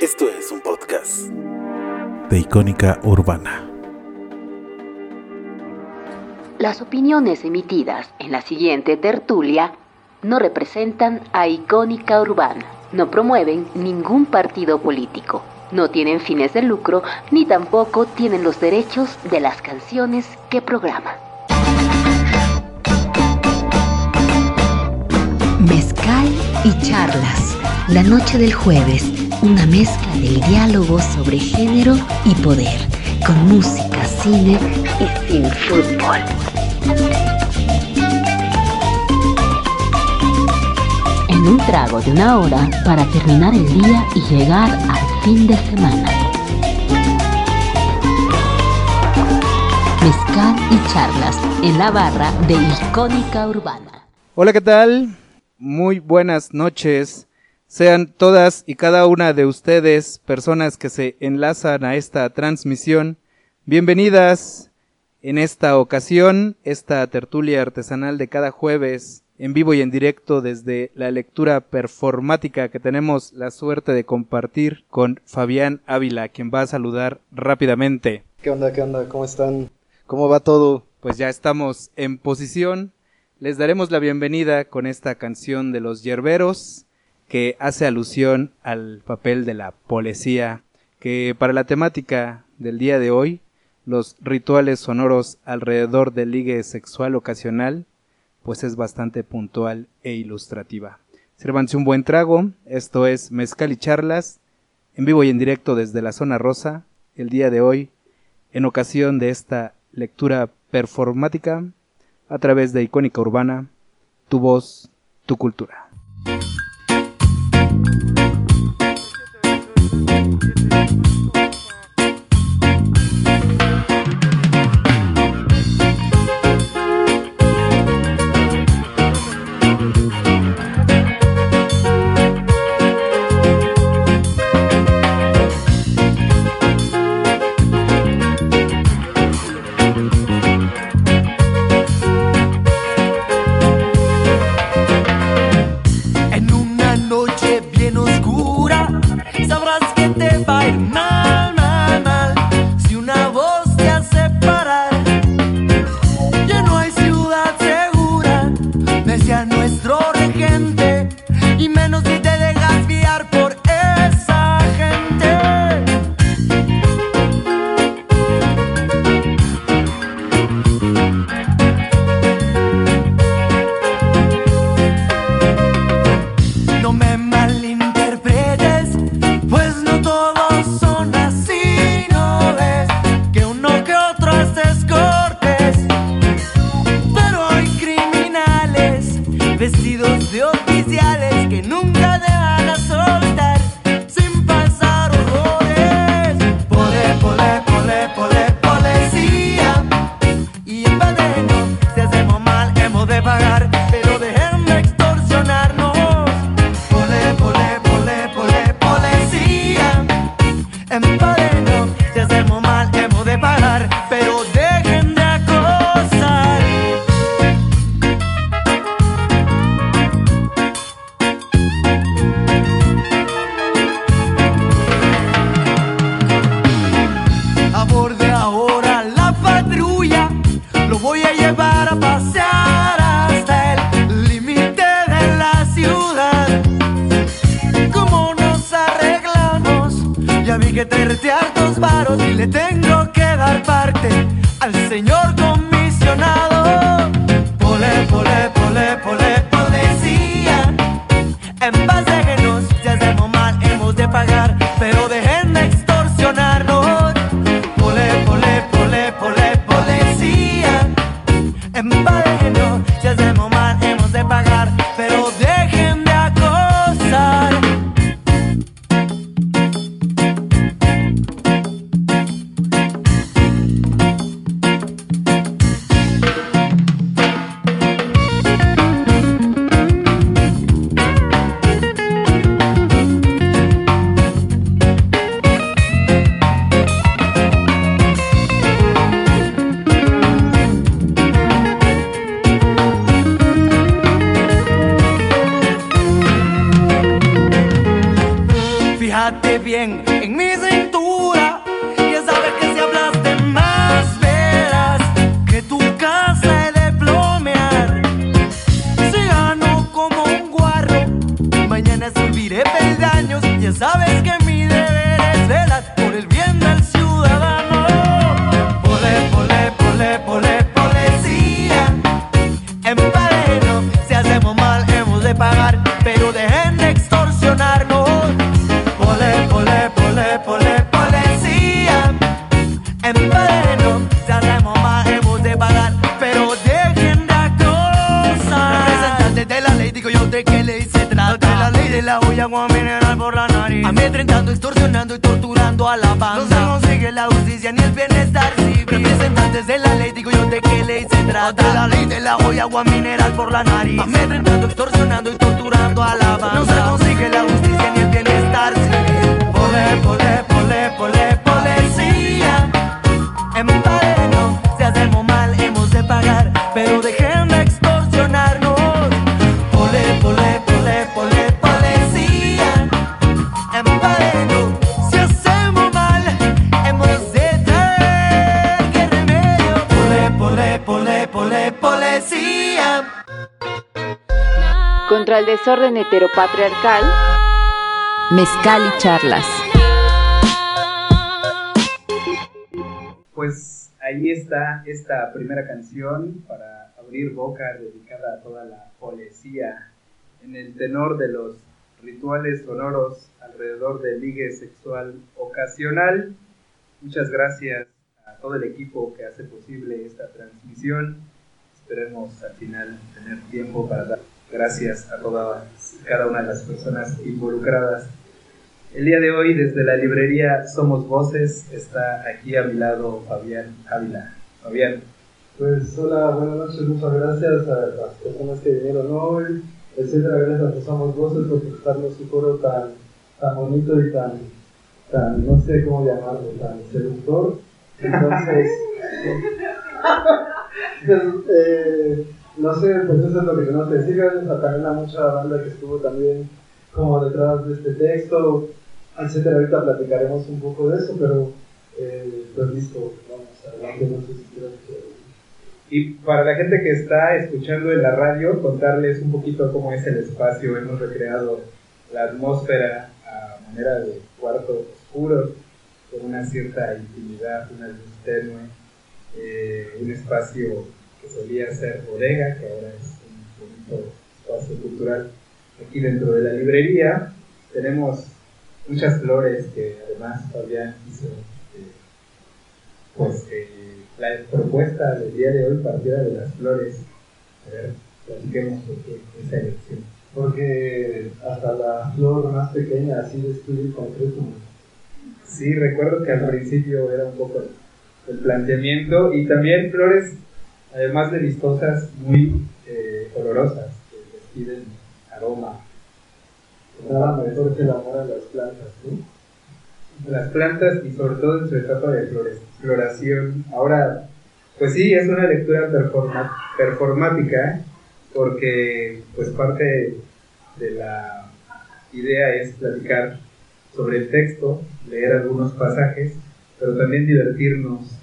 Esto es un podcast de Icónica Urbana. Las opiniones emitidas en la siguiente tertulia no representan a Icónica Urbana, no promueven ningún partido político, no tienen fines de lucro ni tampoco tienen los derechos de las canciones que programa. Mezcal y charlas. La noche del jueves, una mezcla del diálogo sobre género y poder, con música, cine y sin fútbol. En un trago de una hora para terminar el día y llegar al fin de semana. Mezcal y charlas en la barra de Icónica Urbana. Hola, ¿qué tal? Muy buenas noches. Sean todas y cada una de ustedes, personas que se enlazan a esta transmisión, bienvenidas en esta ocasión, esta tertulia artesanal de cada jueves, en vivo y en directo desde la lectura performática que tenemos la suerte de compartir con Fabián Ávila, quien va a saludar rápidamente. ¿Qué onda? ¿Qué onda? ¿Cómo están? ¿Cómo va todo? Pues ya estamos en posición les daremos la bienvenida con esta canción de los yerberos que hace alusión al papel de la policía que para la temática del día de hoy los rituales sonoros alrededor del ligue sexual ocasional pues es bastante puntual e ilustrativa. Sérvanse un buen trago, esto es Mezcal y Charlas, en vivo y en directo desde la zona rosa, el día de hoy, en ocasión de esta lectura performática a través de Icónica Urbana, tu voz, tu cultura. nunca de bien justicia ni el bienestar civil. Representantes de la ley, digo yo de qué ley se trata. De la ley de la olla agua mineral por la nariz. Amedrentando, extorsionando y torturando a la banda. No se consigue la justicia ni el bienestar civil. Pole, pole, pole, pole, desorden heteropatriarcal, Mezcal y charlas. Pues ahí está esta primera canción para abrir boca dedicada a toda la policía en el tenor de los rituales sonoros alrededor del ligue sexual ocasional. Muchas gracias a todo el equipo que hace posible esta transmisión. Esperemos al final tener tiempo para dar gracias a todas cada una de las personas involucradas. El día de hoy, desde la librería Somos Voces, está aquí a mi lado Fabián Ávila. Fabián, Pues hola, buenas noches, muchas gracias a las personas que vinieron hoy, etcétera, gracias a Somos Voces por prestarnos un coro tan, tan bonito y tan, tan, no sé cómo llamarlo, tan seductor. Entonces, pues, eh, no sé, pues eso es lo que decir, gracias a también a mucha banda que estuvo también como detrás de este texto, etcétera, ahorita platicaremos un poco de eso, pero eh, pues listo, vamos adelante, no sé si que... Y para la gente que está escuchando en la radio, contarles un poquito cómo es el espacio. Hemos recreado la atmósfera a manera de cuarto oscuro, con una cierta intimidad, una luz tenue, eh, un espacio que solía ser bodega, que ahora es un bonito espacio cultural. Aquí dentro de la librería tenemos muchas flores que además Fabián hizo. eh, pues eh, la propuesta del día de hoy partiera de las flores. A ver, platiquemos por qué esa elección. Porque hasta la flor más pequeña así destruye el concreto. Sí, recuerdo que al principio era un poco el planteamiento y también flores, además de vistosas, muy eh, olorosas, que despiden aroma. Nada mejor que el amor a las plantas, ¿no? Las plantas y sobre todo en su etapa de floración. Ahora, pues sí, es una lectura performa- performática porque pues parte de la idea es platicar sobre el texto, leer algunos pasajes, pero también divertirnos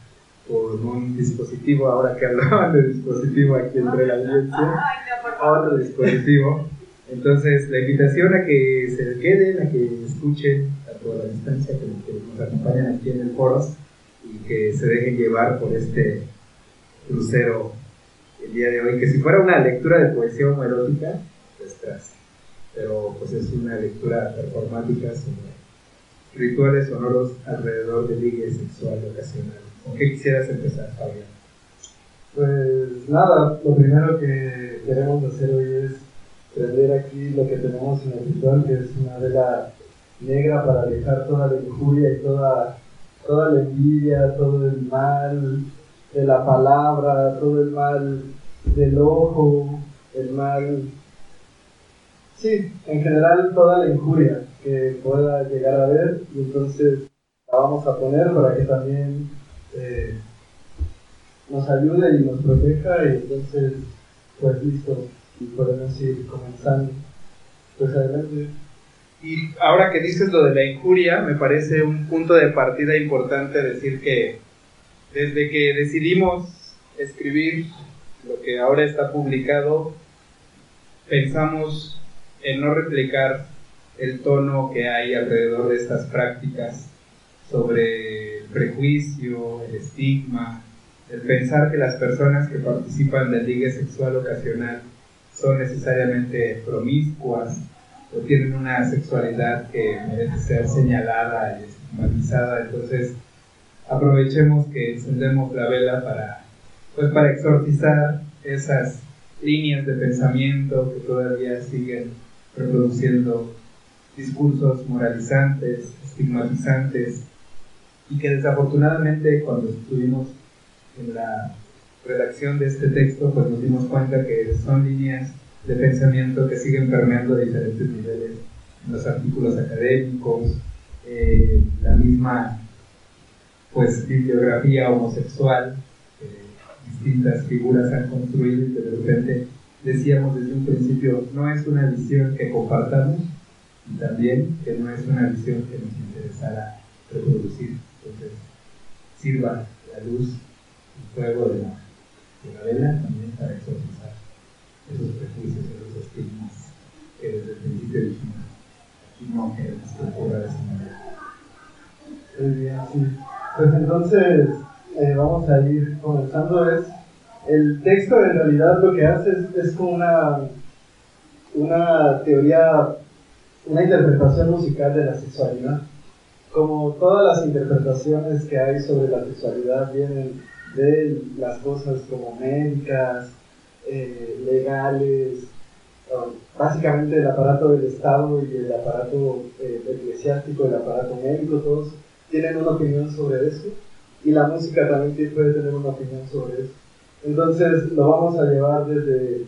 con un dispositivo, ahora que hablaban de dispositivo aquí entre la audiencia, otro dispositivo. Entonces, la invitación a que se queden, a que escuchen a toda la distancia, que, que nos acompañan aquí en el foro y que se dejen llevar por este crucero el día de hoy, que si fuera una lectura de poesía homoerótica, pues tras. Pero pues es una lectura performática sobre rituales sonoros alrededor del ligue sexual ocasional. ¿Con qué quisieras empezar, Fabián? Pues nada, lo primero que queremos hacer hoy es prender aquí lo que tenemos en el ritual, que es una vela negra para alejar toda la injuria y toda, toda la envidia, todo el mal de la palabra, todo el mal del ojo, el mal, sí, en general toda la injuria que pueda llegar a ver, y entonces la vamos a poner para que también eh, nos ayude y nos proteja, y entonces, pues listo, y podemos ir comenzando. Pues adelante. Y ahora que dices lo de la injuria, me parece un punto de partida importante decir que desde que decidimos escribir lo que ahora está publicado, pensamos en no replicar el tono que hay alrededor de estas prácticas sobre prejuicio, el estigma, el pensar que las personas que participan del ligue sexual ocasional son necesariamente promiscuas o tienen una sexualidad que merece ser señalada y estigmatizada. Entonces, aprovechemos que encendemos la vela para, pues, para exorcizar esas líneas de pensamiento que todavía siguen reproduciendo discursos moralizantes, estigmatizantes, y que desafortunadamente cuando estuvimos en la redacción de este texto, pues nos dimos cuenta que son líneas de pensamiento que siguen permeando a diferentes niveles en los artículos académicos, eh, la misma pues bibliografía homosexual distintas figuras han construido y que de repente decíamos desde un principio no es una visión que compartamos y también que no es una visión que nos interesara reproducir. Entonces, sirva la luz, el fuego de la, de la vela también para exorcizar esos prejuicios, esos estigmas que desde el principio dijimos, aquí no queremos que ocurra de esa. Muy bien, sí. Pues entonces eh, vamos a ir comenzando. Es, el texto en realidad lo que hace es, es como una, una teoría, una interpretación musical de la sexualidad. Como todas las interpretaciones que hay sobre la sexualidad vienen de las cosas como médicas, eh, legales, básicamente el aparato del Estado y el aparato eh, eclesiástico, el aparato médico, todos tienen una opinión sobre eso y la música también puede tener una opinión sobre eso. Entonces lo vamos a llevar desde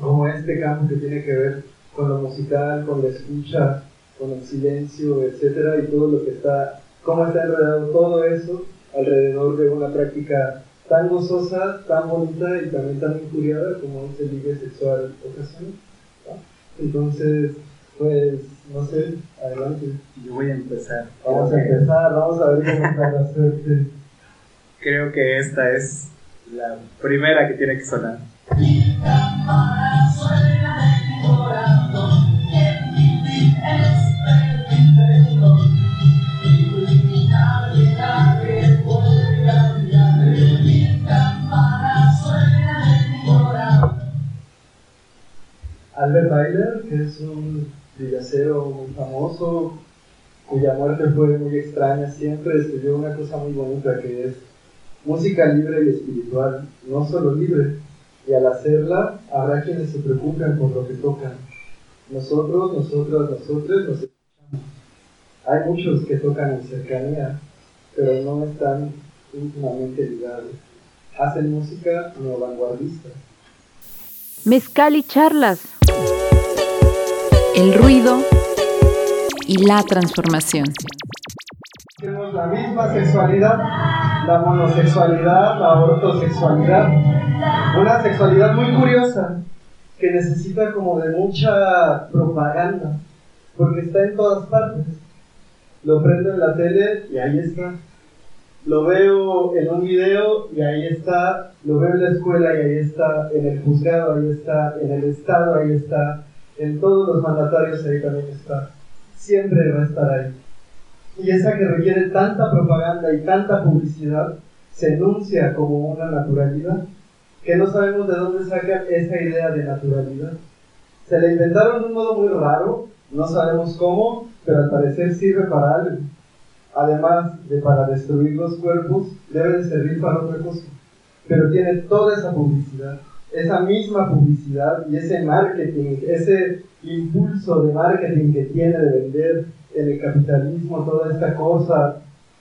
como este campo que tiene que ver con lo musical, con la escucha, con el silencio, etcétera, y todo lo que está, cómo está enredado todo eso alrededor de una práctica tan gozosa, tan bonita y también tan injuriada como es el ligue sexual ocasional. Entonces, pues, no sé, adelante. Yo voy a empezar. Vamos a empezar, vamos a ver cómo está la suerte. Creo que esta es la primera que tiene que sonar. Albert Weiler, que es un villacero muy famoso, cuya muerte fue muy extraña, siempre escribió una cosa muy bonita que es música libre y espiritual, no solo libre, y al hacerla habrá quienes se preocupen por lo que tocan. Nosotros, nosotras, nosotros nos escuchamos. Hay muchos que tocan en cercanía, pero no están íntimamente ligados. Hacen música no vanguardista. Mezcal y charlas. El ruido y la transformación. Tenemos la misma sexualidad, la monosexualidad, la ortosexualidad. Una sexualidad muy curiosa que necesita como de mucha propaganda, porque está en todas partes. Lo prendo en la tele y ahí está. Lo veo en un video y ahí está. Lo veo en la escuela y ahí está. En el juzgado ahí está. En el estado ahí está. En todos los mandatarios ahí también está. Siempre va a estar ahí y esa que requiere tanta propaganda y tanta publicidad se enuncia como una naturalidad, que no sabemos de dónde sacan esa idea de naturalidad. Se la inventaron de un modo muy raro, no sabemos cómo, pero al parecer sirve para algo. Además de para destruir los cuerpos, debe de servir para otra cosa. Pero tiene toda esa publicidad, esa misma publicidad y ese marketing, ese impulso de marketing que tiene de vender en el capitalismo toda esta cosa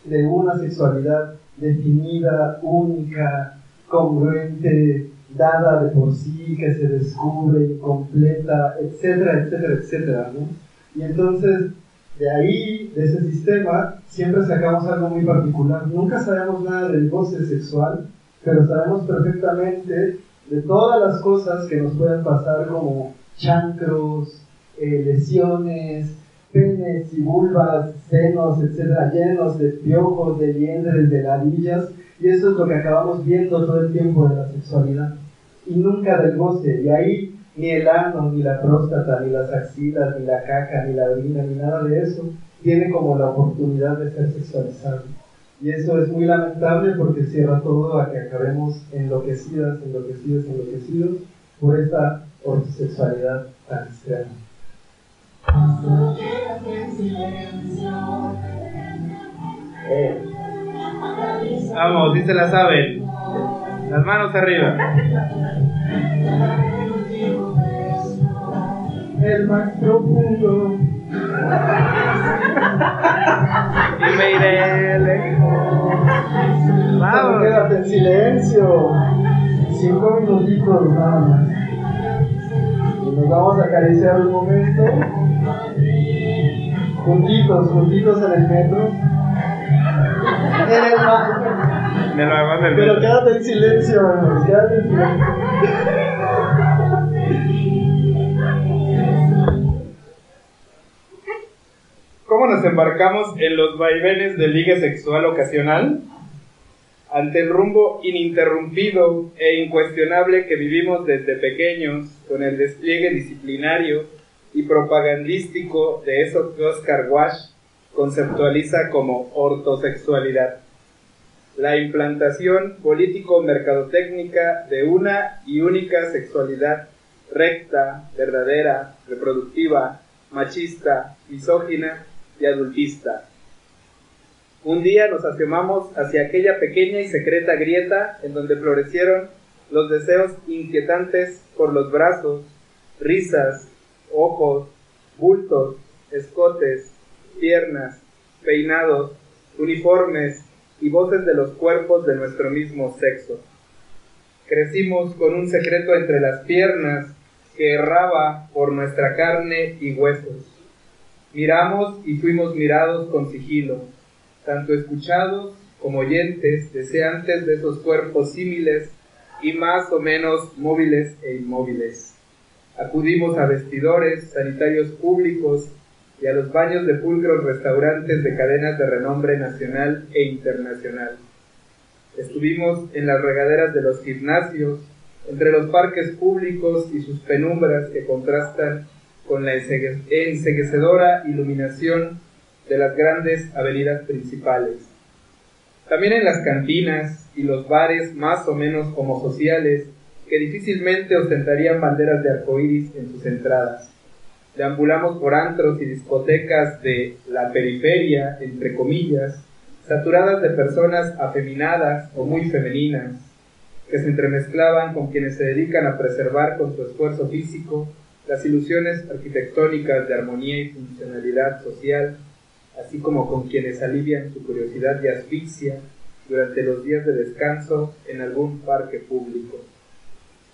de una sexualidad definida, única, congruente, dada de por sí, que se descubre, incompleta, etcétera, etcétera, etcétera. ¿no? Y entonces, de ahí, de ese sistema, siempre sacamos algo muy particular. Nunca sabemos nada del goce sexual, pero sabemos perfectamente de todas las cosas que nos pueden pasar como chancros, eh, lesiones, penes y vulvas, senos, etcétera, llenos de piojos, de liendres, de ladillas, y eso es lo que acabamos viendo todo el tiempo de la sexualidad, y nunca del goce, y ahí ni el ano, ni la próstata, ni las axilas, ni la caca, ni la orina, ni nada de eso, tiene como la oportunidad de ser sexualizado. Y eso es muy lamentable porque cierra todo a que acabemos enloquecidas, enloquecidos, enloquecidos por esta ortosexualidad tan extrema. Eh. Vamos, si se la saben. Las manos arriba. El más profundo. Y me iré lejos. Vamos. quédate en silencio. Cinco minutitos nada más. Y nos vamos a acariciar un momento. Juntitos, juntitos en el metro. En el mar. Me lo hago en el Pero quédate en silencio, hermanos, quédate en silencio. Nos embarcamos en los vaivenes de ligue sexual ocasional? Ante el rumbo ininterrumpido e incuestionable que vivimos desde pequeños, con el despliegue disciplinario y propagandístico de eso que Oscar Wash conceptualiza como ortosexualidad. La implantación político-mercadotécnica de una y única sexualidad recta, verdadera, reproductiva, machista, misógina y adultista. Un día nos asomamos hacia aquella pequeña y secreta grieta en donde florecieron los deseos inquietantes por los brazos, risas, ojos, bultos, escotes, piernas, peinados, uniformes y voces de los cuerpos de nuestro mismo sexo. Crecimos con un secreto entre las piernas que erraba por nuestra carne y huesos. Miramos y fuimos mirados con sigilo, tanto escuchados como oyentes, deseantes de esos cuerpos símiles y más o menos móviles e inmóviles. Acudimos a vestidores, sanitarios públicos y a los baños de pulcros restaurantes de cadenas de renombre nacional e internacional. Estuvimos en las regaderas de los gimnasios, entre los parques públicos y sus penumbras que contrastan con la ensegue- enceguecedora iluminación de las grandes avenidas principales. También en las cantinas y los bares más o menos homosociales que difícilmente ostentarían banderas de arcoíris en sus entradas. Deambulamos por antros y discotecas de la periferia, entre comillas, saturadas de personas afeminadas o muy femeninas, que se entremezclaban con quienes se dedican a preservar con su esfuerzo físico las ilusiones arquitectónicas de armonía y funcionalidad social, así como con quienes alivian su curiosidad y asfixia durante los días de descanso en algún parque público.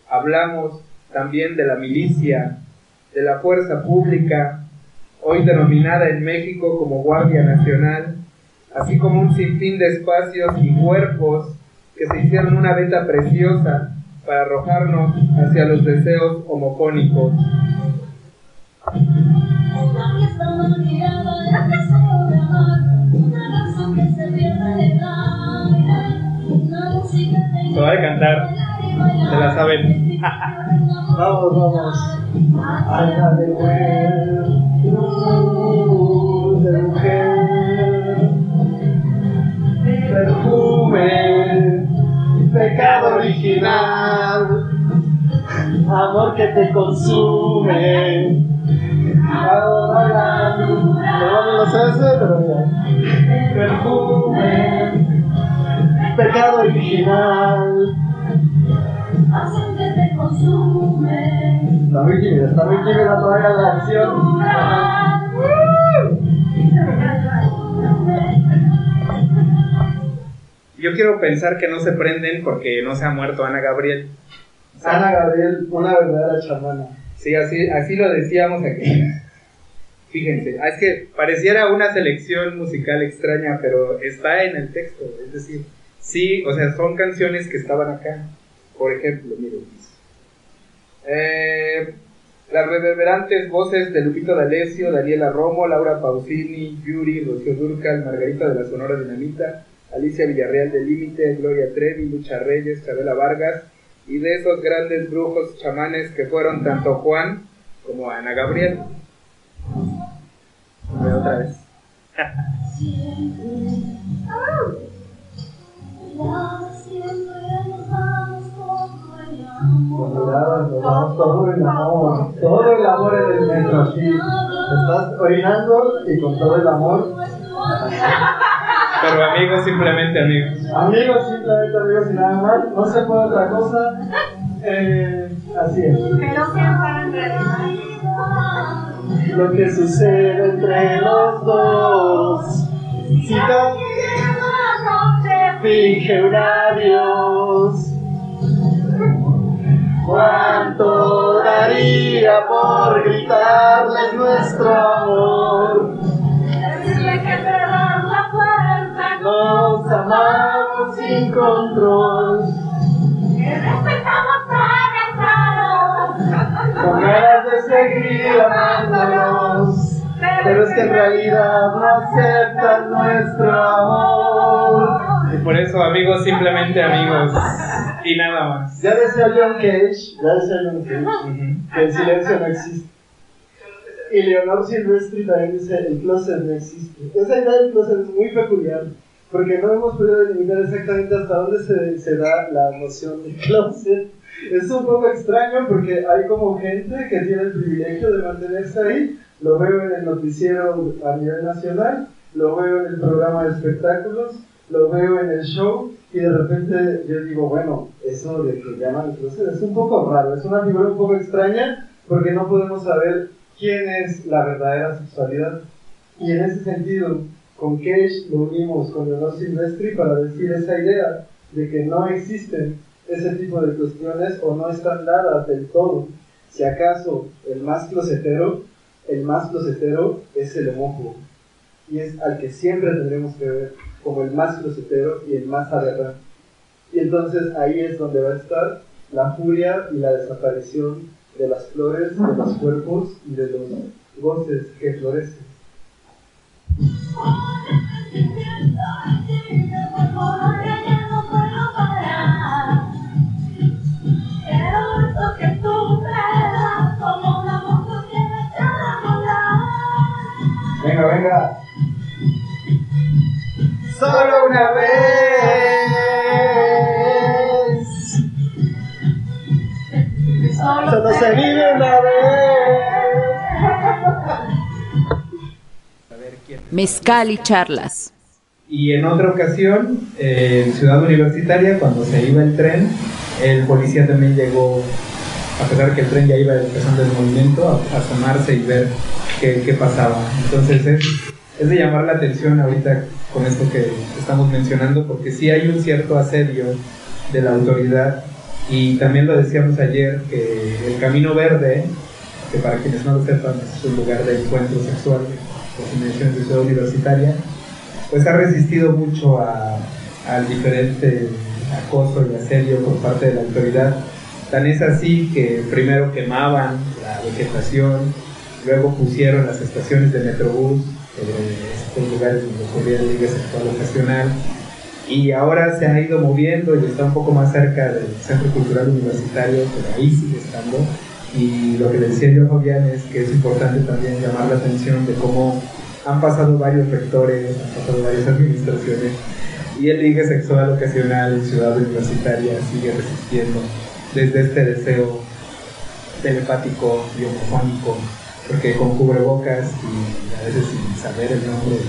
Hablamos también de la milicia, de la fuerza pública, hoy denominada en México como Guardia Nacional, así como un sinfín de espacios y cuerpos que se hicieron una veta preciosa para arrojarnos hacia los deseos homofónicos. Se va a cantar, se la saben. Vamos, vamos. Original, amor que te consume. Ahora, no, lo sé pero mira. Perfume, pecado original. Está muy tímida, está muy tímida todavía la acción. Yo quiero pensar que no se prenden porque no se ha muerto Ana Gabriel. Ana Gabriel, una verdadera chamana. Sí, así, así lo decíamos aquí. Fíjense, ah, es que pareciera una selección musical extraña, pero está en el texto. Es decir, sí, o sea, son canciones que estaban acá. Por ejemplo, miren. eh, Las reverberantes voces de Lupito D'Alessio, Daniela Romo, Laura Pausini, Yuri, Rocío Durcal, Margarita de la Sonora Dinamita, Alicia Villarreal de Límite, Gloria Trevi, Lucha Reyes, Chabela Vargas y de esos grandes brujos chamanes que fueron tanto Juan como Ana Gabriel. Ve otra vez. Todo el amor, todo el amor en el metro, así. Estás orinando y con todo el amor. Pero amigos, simplemente amigos. Amigos, simplemente amigos y nada más. No se puede otra cosa. Eh, así es. Realidad. Lo que sucede entre los dos. Cita, finge un adiós. ¿Cuánto daría por gritarles nuestro amor? Nos amamos sin control, Que respetamos fracasados. con ganas de seguir amándonos. Pero es que en realidad no aceptan nuestro amor. Y por eso amigos, simplemente amigos. Y nada más. Ya decía John Cage, ya decía John Cage, que el silencio no existe. Y Leonor Silvestri también dice, el closet no existe. Esa idea del closet es muy peculiar, porque no hemos podido delimitar exactamente hasta dónde se, se da la noción de closet. Es un poco extraño porque hay como gente que tiene el privilegio de mantenerse ahí. Lo veo en el noticiero a nivel nacional, lo veo en el programa de espectáculos, lo veo en el show y de repente yo digo, bueno, eso de que llaman closet es un poco raro, es una figura un poco extraña porque no podemos saber quién es la verdadera sexualidad. Y en ese sentido, con Cage lo unimos con Leonor Silvestri para decir esa idea de que no existen ese tipo de cuestiones o no están dadas del todo. Si acaso el más closetero, el más closetero es el homófobo. Y es al que siempre tendremos que ver como el más closetero y el más aberrante. Y entonces ahí es donde va a estar la furia y la desaparición de las flores, de los cuerpos y de los goces que florecen. Venga, venga. Solo una vez. Solo se vive una vez. Mezcal y charlas. Y en otra ocasión, en Ciudad Universitaria, cuando se iba el tren, el policía también llegó, a pesar que el tren ya iba empezando el movimiento, a asomarse y ver qué, qué pasaba. Entonces es, es de llamar la atención ahorita con esto que estamos mencionando, porque sí hay un cierto asedio de la autoridad. Y también lo decíamos ayer, que el Camino Verde, que para quienes no lo sepan es un lugar de encuentro sexual, por dimensiones de Ciudad Universitaria, pues ha resistido mucho a- al diferente acoso y asedio por parte de la autoridad. Tan es así que primero quemaban la vegetación, luego pusieron las estaciones de Metrobús, eh, estos lugares donde ocurría el ligue sexual ocasional, y ahora se ha ido moviendo y está un poco más cerca del Centro Cultural Universitario, pero ahí sigue estando. Y lo que le decía yo a Fabián es que es importante también llamar la atención de cómo han pasado varios rectores, han pasado varias administraciones, y el ligue sexual ocasional en Ciudad Universitaria sigue resistiendo desde este deseo telepático y homofónico, porque con cubrebocas y a veces sin saber el nombre de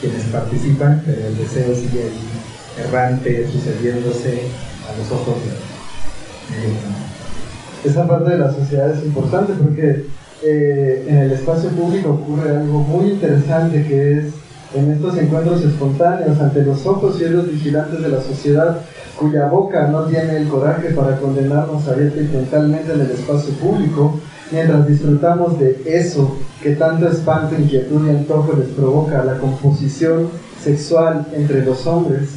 quienes participan, pero el deseo sigue ahí errante, sucediéndose a los ojos de, de- Esa parte de la sociedad es importante porque eh, en el espacio público ocurre algo muy interesante que es en estos encuentros espontáneos ante los ojos y oídos vigilantes de la sociedad cuya boca no tiene el coraje para condenarnos abierta y frontalmente en el espacio público, mientras disfrutamos de eso que tanto espanto, inquietud y antojo les provoca la composición sexual entre los hombres.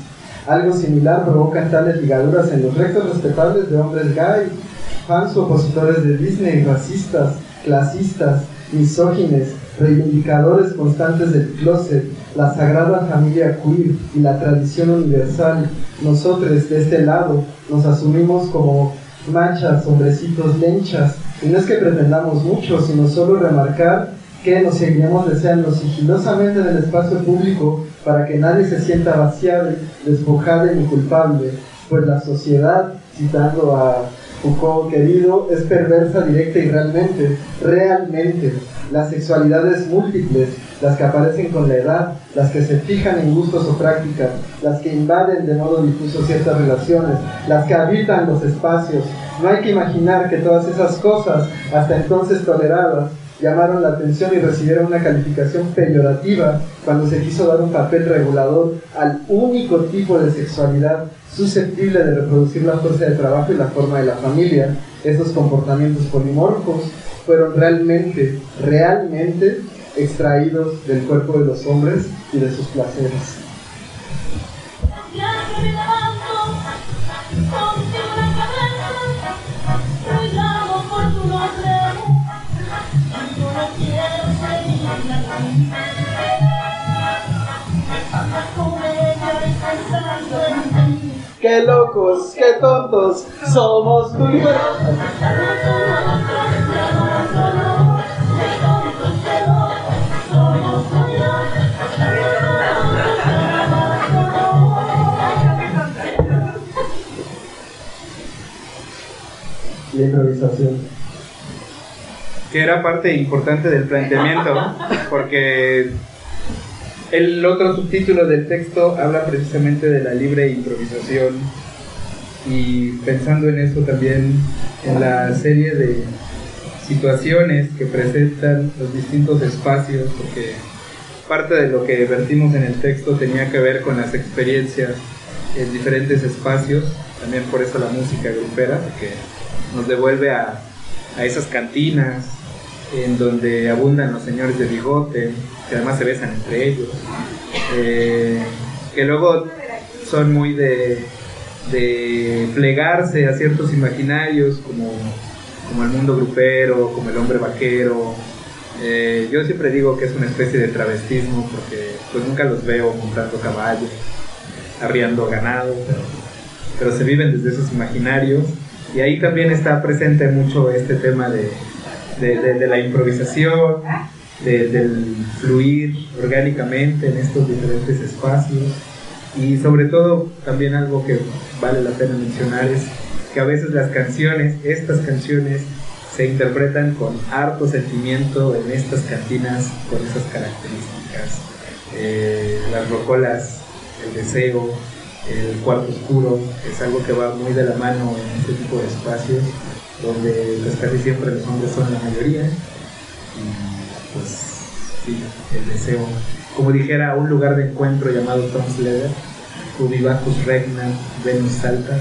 Algo similar provocan tales ligaduras en los rectos respetables de hombres gay, fans opositores de Disney, racistas, clasistas, misógines, reivindicadores constantes del closet, la sagrada familia queer y la tradición universal, nosotros de este lado nos asumimos como manchas, hombrecitos, lenchas, y no es que pretendamos mucho, sino solo remarcar que nos seguiremos deseando sigilosamente del espacio público para que nadie se sienta vaciado, despojado ni culpable, pues la sociedad, citando a Foucault querido, es perversa directa y realmente, realmente. Las sexualidades múltiples, las que aparecen con la edad, las que se fijan en gustos o prácticas, las que invaden de modo difuso ciertas relaciones, las que habitan los espacios. No hay que imaginar que todas esas cosas, hasta entonces toleradas, llamaron la atención y recibieron una calificación peyorativa cuando se quiso dar un papel regulador al único tipo de sexualidad susceptible de reproducir la fuerza de trabajo y la forma de la familia. Esos comportamientos polimorfos fueron realmente, realmente extraídos del cuerpo de los hombres y de sus placeres. Qué locos, qué tontos somos tú y yo. La improvisación. que era parte importante del planteamiento, porque el otro subtítulo del texto habla precisamente de la libre improvisación y pensando en eso también en la serie de situaciones que presentan los distintos espacios, porque parte de lo que vertimos en el texto tenía que ver con las experiencias en diferentes espacios, también por eso la música grupera, que nos devuelve a, a esas cantinas en donde abundan los señores de bigote, que además se besan entre ellos, eh, que luego son muy de, de plegarse a ciertos imaginarios como, como el mundo grupero, como el hombre vaquero. Eh, yo siempre digo que es una especie de travestismo porque pues nunca los veo montando caballos, arriando ganado, pero, pero se viven desde esos imaginarios y ahí también está presente mucho este tema de, de, de- la improvisación, de- del fluir orgánicamente en estos diferentes espacios y sobre todo también algo que vale la pena mencionar es que a veces las canciones, estas canciones, se interpretan con harto sentimiento en estas cantinas con esas características. Eh, las rocolas, el deseo, el cuarto oscuro, es algo que va muy de la mano en este tipo de espacios donde pues casi siempre los hombres son la mayoría y pues sí, el deseo, como dijera un lugar de encuentro llamado Tom's Leather, Cubibacus Regna, Venus Salta,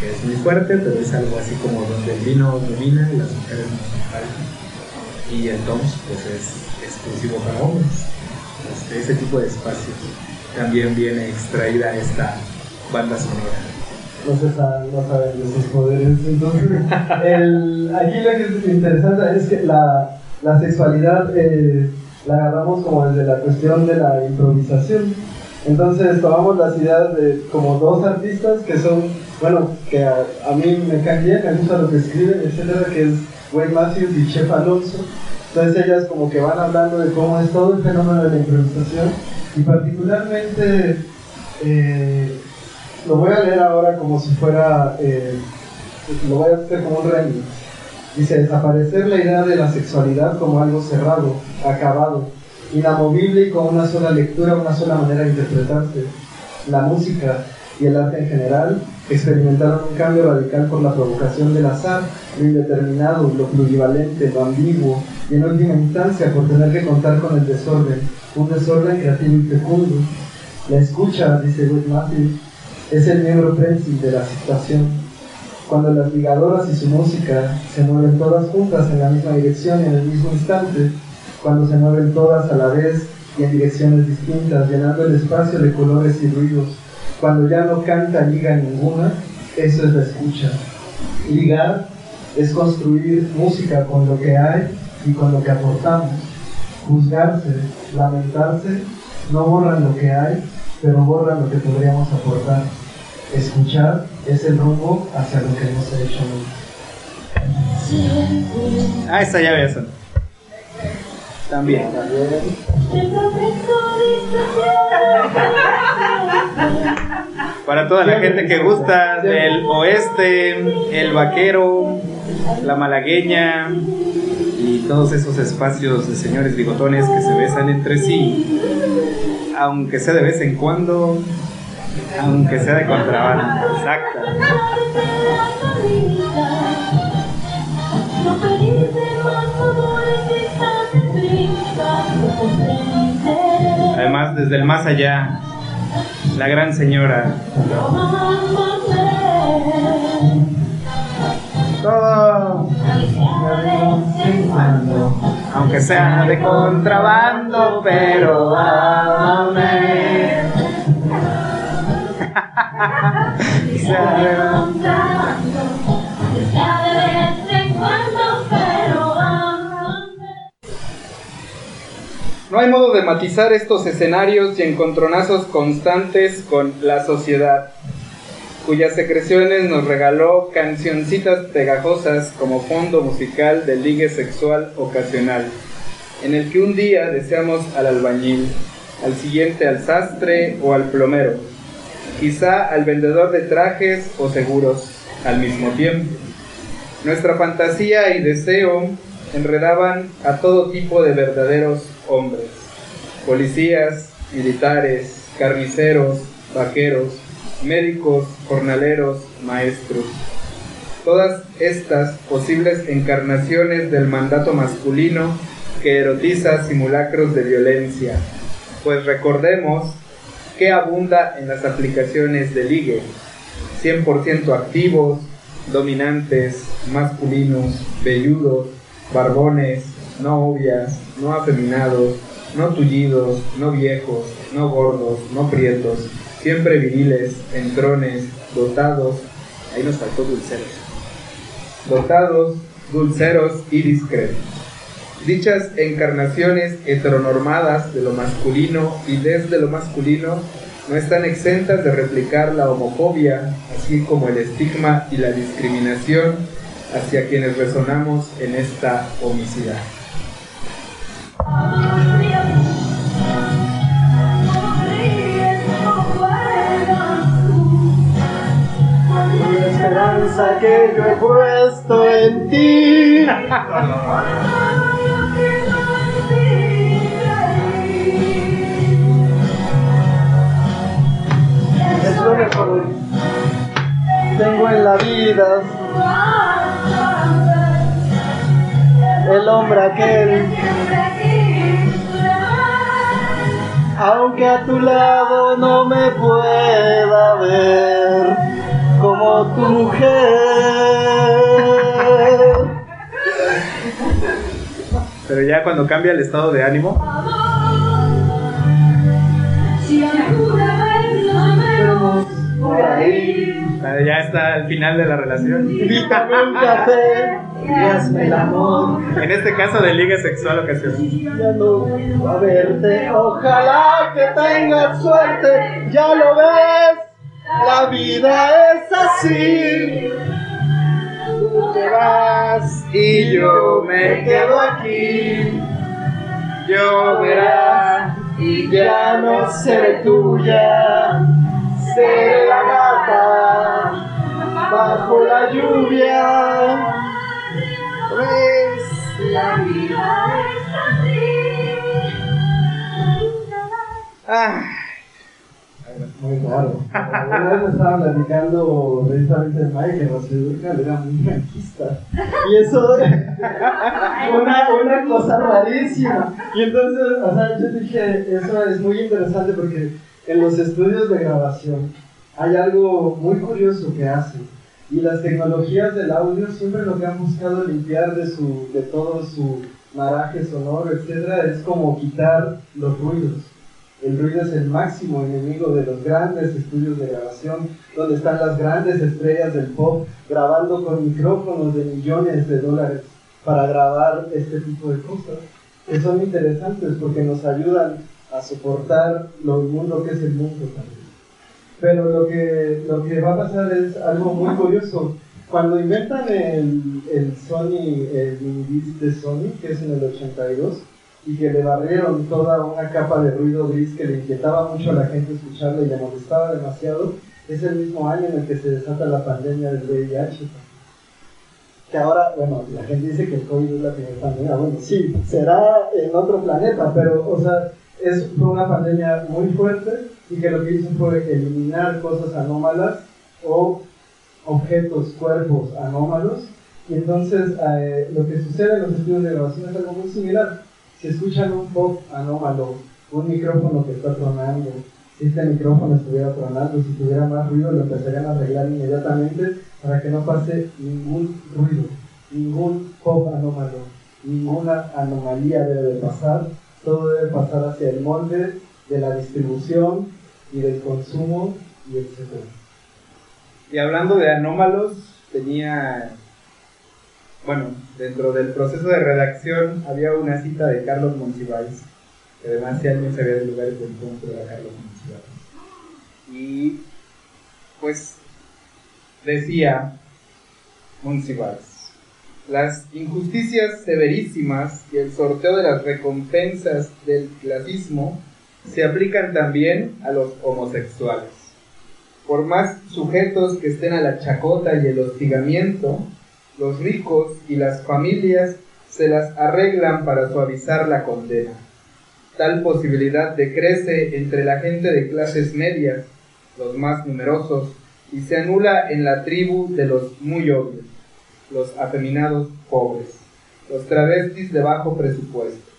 que es muy fuerte, pero es algo así como donde el vino domina y las mujeres no son faltas. Y el Tom's pues es exclusivo para hombres. Pues, ese tipo de espacios también viene extraída esta banda sonora. No se saben, no saben de sus poderes. Entonces, el, aquí lo que es interesante es que la, la sexualidad eh, la agarramos como desde la cuestión de la improvisación. Entonces tomamos las ideas de como dos artistas que son, bueno, que a, a mí me caen bien, me gusta lo que escriben, etcétera, que es Wayne Matthews y Chef Alonso. Entonces ellas como que van hablando de cómo es todo el fenómeno de la improvisación y particularmente eh, lo voy a leer ahora como si fuera, eh, lo voy a hacer como un remix. Dice, desaparecer la idea de la sexualidad como algo cerrado, acabado, inamovible y con una sola lectura, una sola manera de interpretarse. La música y el arte en general experimentaron un cambio radical por la provocación del azar, lo indeterminado, lo plurivalente, lo ambiguo, y en última instancia por tener que contar con el desorden, un desorden creativo y fecundo. La escucha, dice Wood Matthews, es el miembro prensil de la situación. Cuando las ligadoras y su música se mueven todas juntas en la misma dirección y en el mismo instante, cuando se mueven todas a la vez y en direcciones distintas, llenando el espacio de colores y ruidos, cuando ya no canta liga ninguna, eso es la escucha. Ligar es construir música con lo que hay y con lo que aportamos. Juzgarse, lamentarse, no borran lo que hay, pero borran lo que podríamos aportar. Escuchar es el rumbo hacia lo que ha hecho nunca. Ah, esa ya ves. También. Para toda la gente que gusta del oeste, el vaquero, la malagueña y todos esos espacios de señores bigotones que se besan entre sí, aunque sea de vez en cuando, aunque sea de contrabando. Exacto. Además, desde el más allá, la gran señora. Todo, aunque sea de contrabando, pero amame. Sea de- No hay modo de matizar estos escenarios y encontronazos constantes con la sociedad, cuyas secreciones nos regaló cancioncitas pegajosas como fondo musical de ligue sexual ocasional, en el que un día deseamos al albañil, al siguiente al sastre o al plomero, quizá al vendedor de trajes o seguros al mismo tiempo. Nuestra fantasía y deseo enredaban a todo tipo de verdaderos hombres, policías, militares, carniceros, vaqueros, médicos, jornaleros, maestros. Todas estas posibles encarnaciones del mandato masculino que erotiza simulacros de violencia, pues recordemos que abunda en las aplicaciones de ligue, 100% activos, dominantes, masculinos, velludos, barbones, no obvias, no afeminados, no tullidos, no viejos, no gordos, no prietos, siempre viriles, entrones, dotados, ahí nos faltó dulceros, dotados, dulceros y discretos. Dichas encarnaciones heteronormadas de lo masculino y desde lo masculino no están exentas de replicar la homofobia, así como el estigma y la discriminación hacia quienes resonamos en esta homicidad. Esperanza que yo he puesto en ti. Es lo mejor. Tengo en la vida el hombre aquel. Aunque a tu lado no me pueda ver como tu mujer. Pero ya cuando cambia el estado de ánimo, Vemos por ahí. ah, ya está al final de la relación. Invítame un café y hazme el amor. En este caso de liga sexual ocasional. Ya no a verte. Ojalá que tengas suerte. Ya lo ves. La vida es así. Tú te vas Y yo me quedo aquí. Yo verá y ya no seré tuya. Seré la gata bajo la lluvia. Pues La vida es así. Ah, Muy raro. Una vez me estaba platicando precisamente de Mike que Rocío Dúrcal era muy franquista. Y eso una, una cosa rarísima. Y entonces, o sea, yo dije, eso es muy interesante porque en los estudios de grabación hay algo muy curioso que hacen. Y las tecnologías del audio siempre lo que han buscado limpiar de, su, de todo su maraje sonoro, etcétera, es como quitar los ruidos. El ruido es el máximo enemigo de los grandes estudios de grabación, donde están las grandes estrellas del pop grabando con micrófonos de millones de dólares para grabar este tipo de cosas, que son interesantes porque nos ayudan a soportar lo inmundo que es el mundo también. Pero lo que, lo que va a pasar es algo muy curioso. Cuando inventan el, el Sony, el mini de Sony, que es en el 82, y que le barrieron toda una capa de ruido gris que le inquietaba mucho a la gente escucharlo y le molestaba demasiado, es el mismo año en el que se desata la pandemia del VIH. Que ahora, bueno, la gente dice que el COVID es la primera pandemia, bueno, sí, será en otro planeta, pero, o sea, es, fue una pandemia muy fuerte y que lo que hizo fue eliminar cosas anómalas o objetos, cuerpos anómalos. Y entonces eh, lo que sucede en los estudios de grabación es algo muy similar. Si escuchan un pop anómalo, un micrófono que está tronando, si este micrófono estuviera tronando, si tuviera más ruido, lo empezarían a arreglar inmediatamente para que no pase ningún ruido, ningún pop anómalo, ninguna anomalía debe de pasar, todo debe pasar hacia el molde de la distribución y del consumo y etcétera. Y hablando de anómalos, tenía, bueno, dentro del proceso de redacción había una cita de Carlos Monsiváis, que además si alguien sabía del lugar de encuentro era Carlos Monsiváis. Y pues decía Monsiváis, las injusticias severísimas y el sorteo de las recompensas del clasismo se aplican también a los homosexuales. Por más sujetos que estén a la chacota y el hostigamiento, los ricos y las familias se las arreglan para suavizar la condena. Tal posibilidad decrece entre la gente de clases medias, los más numerosos, y se anula en la tribu de los muy obvios, los afeminados pobres, los travestis de bajo presupuesto.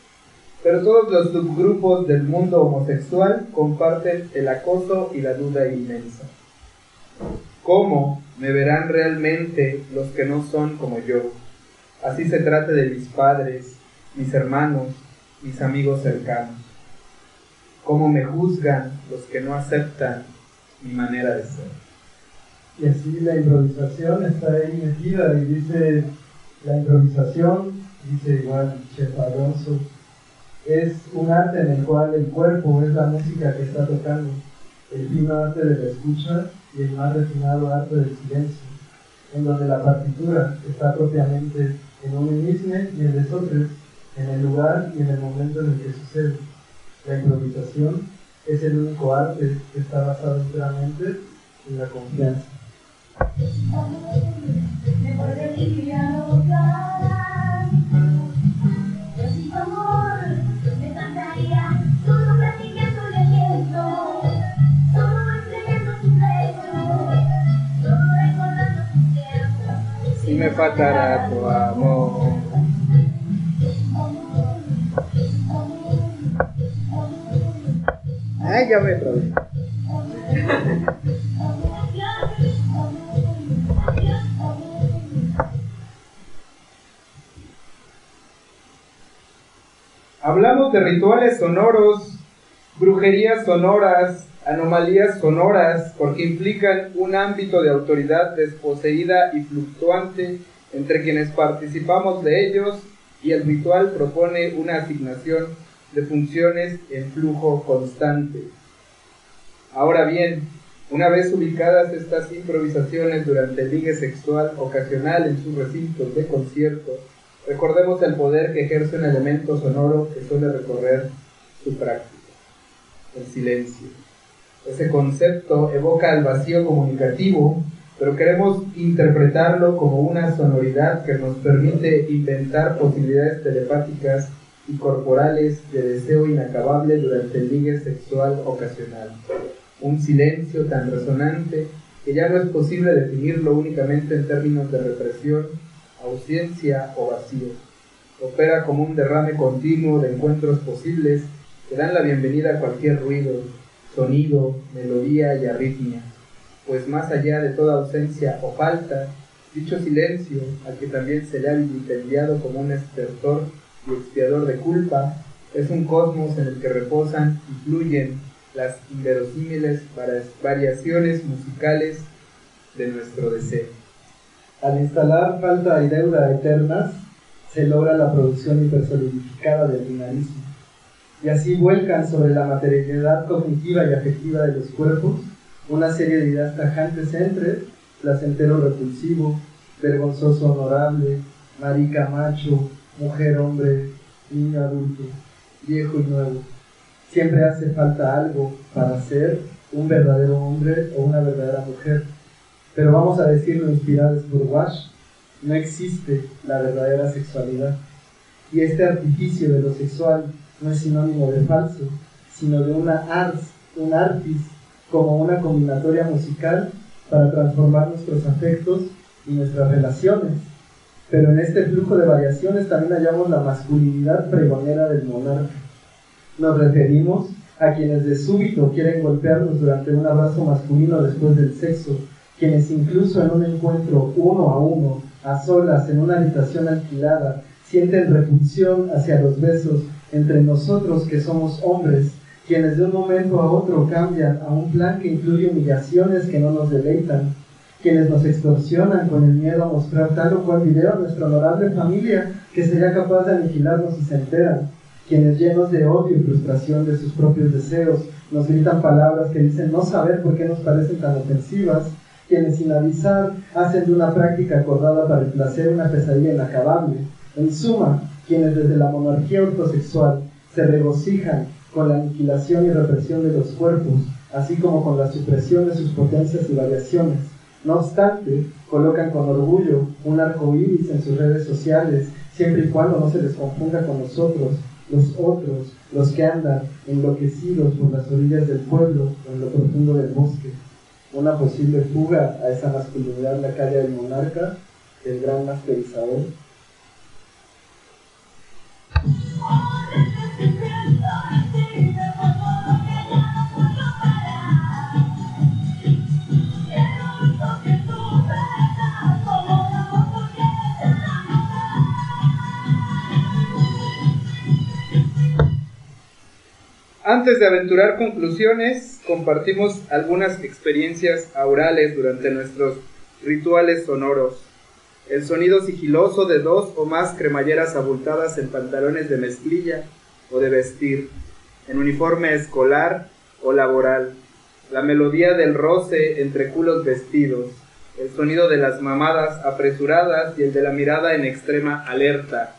Pero todos los subgrupos del mundo homosexual comparten el acoso y la duda inmensa. ¿Cómo me verán realmente los que no son como yo? Así se trate de mis padres, mis hermanos, mis amigos cercanos. ¿Cómo me juzgan los que no aceptan mi manera de ser? Y así la improvisación está ahí metida y dice, la improvisación, dice igual Chef Alonso, es un arte en el cual el cuerpo es la música que está tocando, el fino arte de la escucha y el más refinado arte del silencio, en donde la partitura está propiamente en un emisme y en desotros, en el lugar y en el momento en el que sucede. La improvisación es el único arte que está basado enteramente en la confianza. Me faltará tu amor. Ay, ya me trabé. Hablamos de rituales sonoros, brujerías sonoras, anomalías sonoras, porque implican un ámbito de autoridad desposeída y fluctuante entre quienes participamos de ellos y el ritual propone una asignación de funciones en flujo constante. Ahora bien, una vez ubicadas estas improvisaciones durante el ligue sexual ocasional en sus recintos de concierto, recordemos el poder que ejerce un elemento sonoro que suele recorrer su práctica, el silencio. Ese concepto evoca el vacío comunicativo, pero queremos interpretarlo como una sonoridad que nos permite inventar posibilidades telepáticas y corporales de deseo inacabable durante el ligue sexual ocasional. Un silencio tan resonante que ya no es posible definirlo únicamente en términos de represión, ausencia o vacío. Opera como un derrame continuo de encuentros posibles que dan la bienvenida a cualquier ruido, sonido, melodía y arritmia, pues más allá de toda ausencia o falta, dicho silencio, al que también se le ha vilipendiado como un estertor y expiador de culpa, Es un cosmos en el que reposan y fluyen las inverosímiles variaciones musicales de nuestro deseo. Al instalar falta y deuda eternas, se logra la producción hipersolidificada del binarismo. Y así vuelcan sobre la materialidad cognitiva y afectiva de los cuerpos una serie de ideas tajantes entre placentero repulsivo, vergonzoso honorable, marica macho, mujer hombre, niño adulto, viejo y nuevo. Siempre hace falta algo para ser un verdadero hombre o una verdadera mujer. Pero vamos a decirlo inspirados por Wash, no existe la verdadera sexualidad. Y este artificio de lo sexual no es sinónimo de falso, sino de una ars, un artis, como una combinatoria musical para transformar nuestros afectos y nuestras relaciones. Pero en este flujo de variaciones también hallamos la masculinidad pregonera del monarca. Nos referimos a quienes de súbito quieren golpearnos durante un abrazo masculino después del sexo, quienes incluso en un encuentro uno a uno, a solas, en una habitación alquilada, sienten repulsión hacia los besos entre nosotros que somos hombres, quienes de un momento a otro cambian a un plan que incluye humillaciones que no nos deleitan, quienes nos extorsionan con el miedo a mostrar tal o cual video a nuestra honorable familia que sería capaz de aniquilarnos si se enteran, quienes llenos de odio y frustración de sus propios deseos nos gritan palabras que dicen no saber por qué nos parecen tan ofensivas, quienes sin avisar hacen de una práctica acordada para el placer una pesadilla inacabable. En suma, quienes desde la monarquía ortosexual se regocijan con la aniquilación y represión de los cuerpos, así como con la supresión de sus potencias y variaciones. No obstante, colocan con orgullo un arco iris en sus redes sociales, siempre y cuando no se les confunda con nosotros, los otros, los que andan enloquecidos por las orillas del pueblo o en lo profundo del bosque. Una posible fuga a esa masculinidad la calle del monarca, el gran masterizador. Antes de aventurar conclusiones, compartimos algunas experiencias aurales durante nuestros rituales sonoros. El sonido sigiloso de dos o más cremalleras abultadas en pantalones de mezclilla o de vestir, en uniforme escolar o laboral. La melodía del roce entre culos vestidos. El sonido de las mamadas apresuradas y el de la mirada en extrema alerta.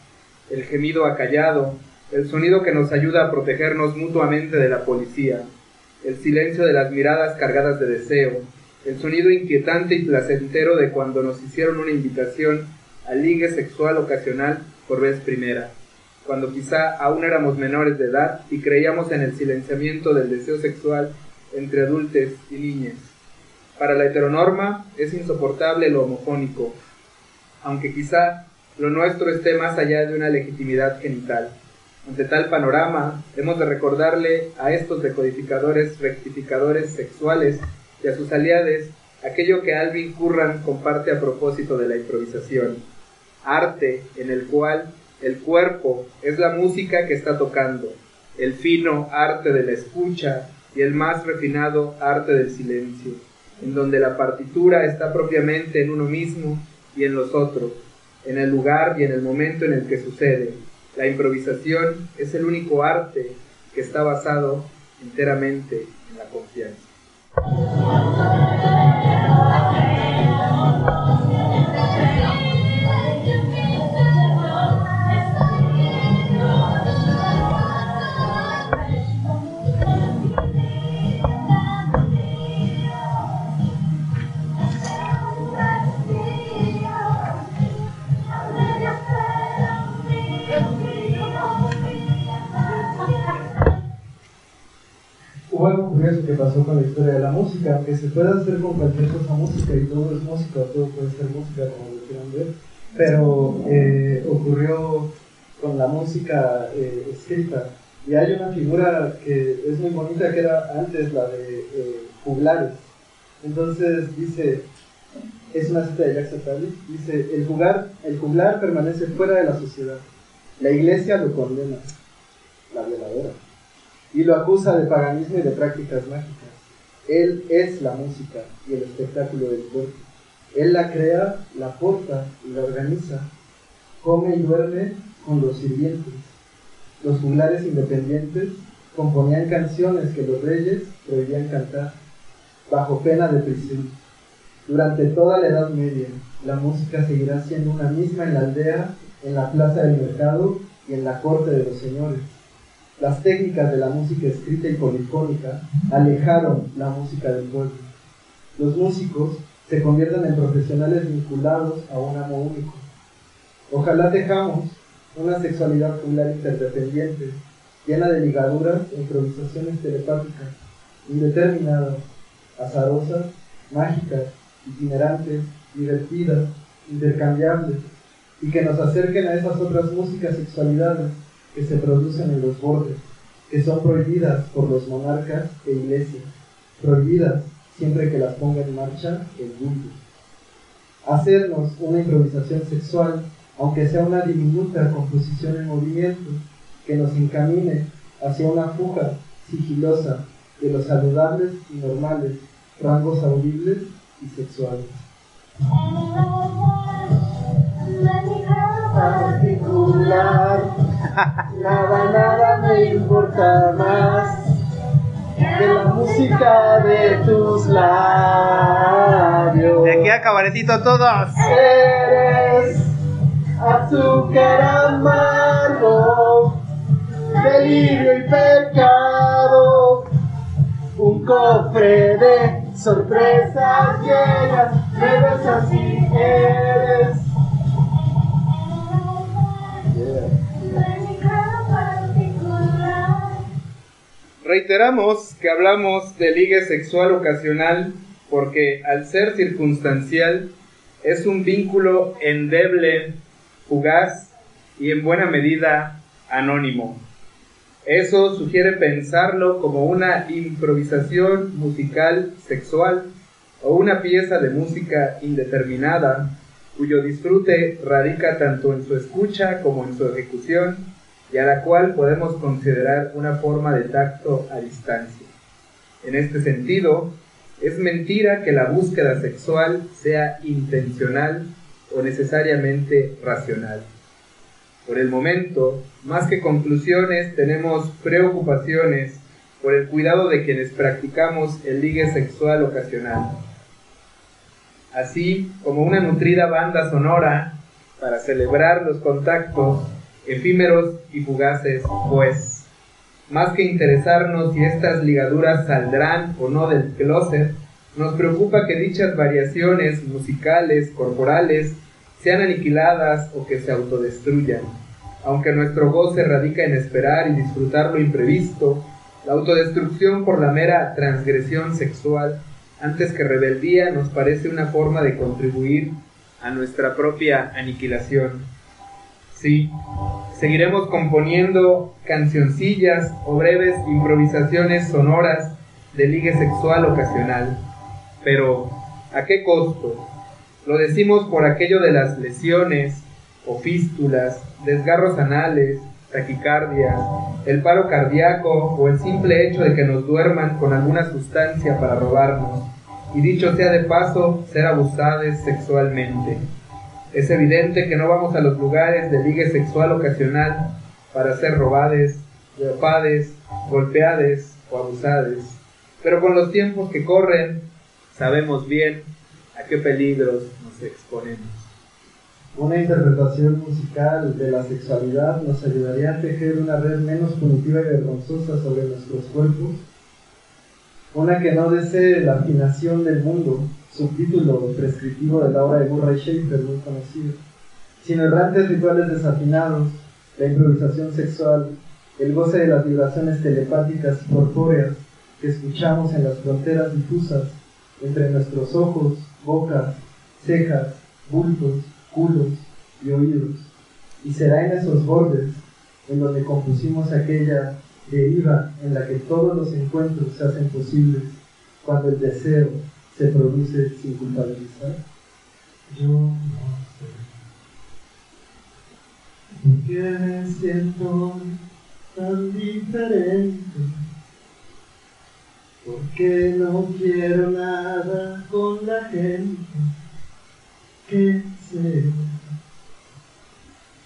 El gemido acallado, el sonido que nos ayuda a protegernos mutuamente de la policía, el silencio de las miradas cargadas de deseo, el sonido inquietante y placentero de cuando nos hicieron una invitación al ligue sexual ocasional por vez primera, cuando quizá aún éramos menores de edad y creíamos en el silenciamiento del deseo sexual entre adultos y niñas. Para la heteronorma es insoportable lo homofónico, aunque quizá lo nuestro esté más allá de una legitimidad genital. Ante tal panorama, hemos de recordarle a estos decodificadores rectificadores sexuales y a sus aliados aquello que Alvin Curran comparte a propósito de la improvisación. Arte en el cual el cuerpo es la música que está tocando, el fino arte de la escucha y el más refinado arte del silencio, en donde la partitura está propiamente en uno mismo y en los otros, en el lugar y en el momento en el que sucede, la improvisación es el único arte que está basado enteramente en la confianza. Que pasó con la historia de la música, que se puede hacer con cualquier cosa música y todo es música, todo puede ser música como lo quieran ver, pero eh, ocurrió con la música eh, escrita. Y hay una figura que es muy bonita que era antes la de eh, juglares. Entonces dice, es una cita de Jackson Tarly, dice, el, jugar, el juglar permanece fuera de la sociedad. La iglesia lo condena. la violadora, y lo acusa de paganismo y de prácticas mágicas. Él es la música y el espectáculo del cuerpo. Él la crea, la porta y la organiza. Come y duerme con los sirvientes. Los juglares independientes componían canciones que los reyes prohibían cantar, bajo pena de prisión. Durante toda la Edad Media, la música seguirá siendo una misma en la aldea, en la plaza del mercado y en la corte de los señores. Las técnicas de la música escrita y polifónica alejaron la música del pueblo. Los músicos se convierten en profesionales vinculados a un amo único. Ojalá dejamos una sexualidad juglar interdependiente, llena de ligaduras e improvisaciones telepáticas, indeterminadas, azarosas, mágicas, itinerantes, divertidas, intercambiables, y que nos acerquen a esas otras músicas sexualidades que se producen en los bordes, que son prohibidas por los monarcas e iglesias, prohibidas siempre que las ponga en marcha el mundo. Hacernos una improvisación sexual, aunque sea una diminuta composición en movimiento, que nos encamine hacia una fuga sigilosa de los saludables y normales rangos audibles y sexuales. particular, nada, nada me importa más que la música de tus labios. De aquí a cabaretito todos. Eres azúcar amargo, delirio y pecado, un cofre de sorpresas llenas, me besas y eres. Reiteramos que hablamos de ligue sexual ocasional porque al ser circunstancial es un vínculo endeble, fugaz y en buena medida anónimo. Eso sugiere pensarlo como una improvisación musical sexual o una pieza de música indeterminada cuyo disfrute radica tanto en su escucha como en su ejecución y a la cual podemos considerar una forma de tacto a distancia. En este sentido, es mentira que la búsqueda sexual sea intencional o necesariamente racional. Por el momento, más que conclusiones, tenemos preocupaciones por el cuidado de quienes practicamos el ligue sexual ocasional, así como una nutrida banda sonora para celebrar los contactos efímeros y fugaces, pues, más que interesarnos si estas ligaduras saldrán o no del closet, nos preocupa que dichas variaciones musicales, corporales, sean aniquiladas o que se autodestruyan. Aunque nuestro goce radica en esperar y disfrutar lo imprevisto, la autodestrucción por la mera transgresión sexual, antes que rebeldía, nos parece una forma de contribuir a nuestra propia aniquilación. Sí, seguiremos componiendo cancioncillas o breves improvisaciones sonoras de ligue sexual ocasional. Pero, ¿a qué costo? Lo decimos por aquello de las lesiones o fístulas, desgarros anales, taquicardia, el paro cardíaco o el simple hecho de que nos duerman con alguna sustancia para robarnos, y dicho sea de paso, ser abusados sexualmente. Es evidente que no vamos a los lugares de ligue sexual ocasional para ser robades, violapades, golpeades o abusades. Pero con los tiempos que corren, sabemos bien a qué peligros nos exponemos. Una interpretación musical de la sexualidad nos ayudaría a tejer una red menos punitiva y vergonzosa sobre nuestros cuerpos. Una que no desee la afinación del mundo, subtítulo prescriptivo de la obra de Murray Schafer, muy conocido, sino errantes rituales desafinados, la improvisación sexual, el goce de las vibraciones telepáticas y corpóreas que escuchamos en las fronteras difusas entre nuestros ojos, bocas, cejas, bultos, culos y oídos. Y será en esos bordes en donde compusimos aquella deriva en la que todos los encuentros se hacen posibles, cuando el deseo se produce sin culpabilizar? Yo no sé. ¿Por qué me siento tan diferente. Porque no quiero nada con la gente que sé.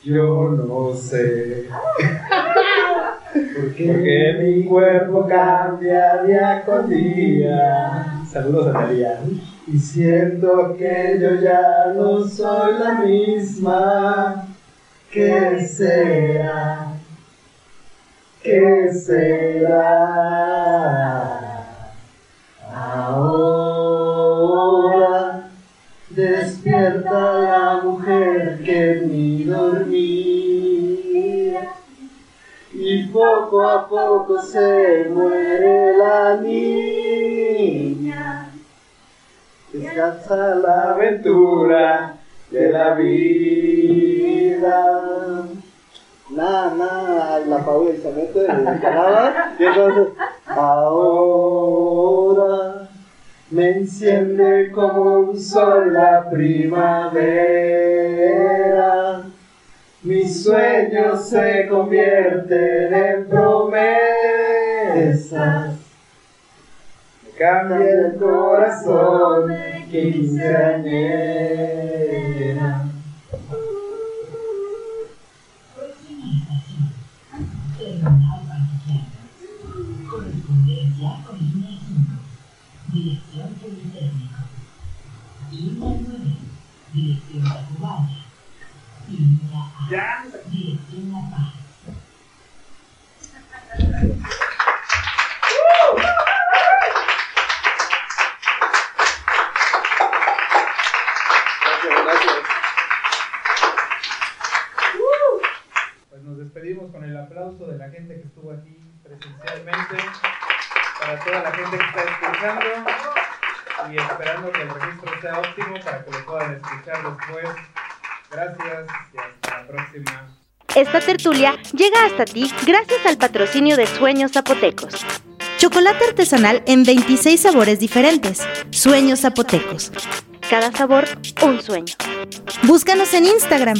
Yo no sé. Porque mi cuerpo cambia día con día. Saludos a Talía. Y siento que yo ya no soy la misma. ¿Qué será? ¿Qué será? Ahora despierta la mujer que ni dormía y poco a poco se muere la niña. Descansa la aventura de la vida. Nada, nada, la Paula se mete en calaba y entonces ahora me enciende como un sol la primavera. Mis sueños se convierten en promesas. Cambia el corazón de quinceañera. Correspondencia con línea 5. Dirección Politécnico. Línea 9. Dirección Tacubaya. Línea A. Dirección La Paz. Gracias, gracias. Pues nos despedimos con el aplauso de la gente que estuvo aquí presencialmente, para toda la gente que está escuchando y esperando que el registro sea óptimo para que lo puedan escuchar después. Gracias y hasta la próxima. Esta tertulia llega hasta ti gracias al patrocinio de Sueños Zapotecos. Chocolate artesanal en 26 sabores diferentes. Sueños Zapotecos. Cada sabor, un sueño. Búscanos en Instagram,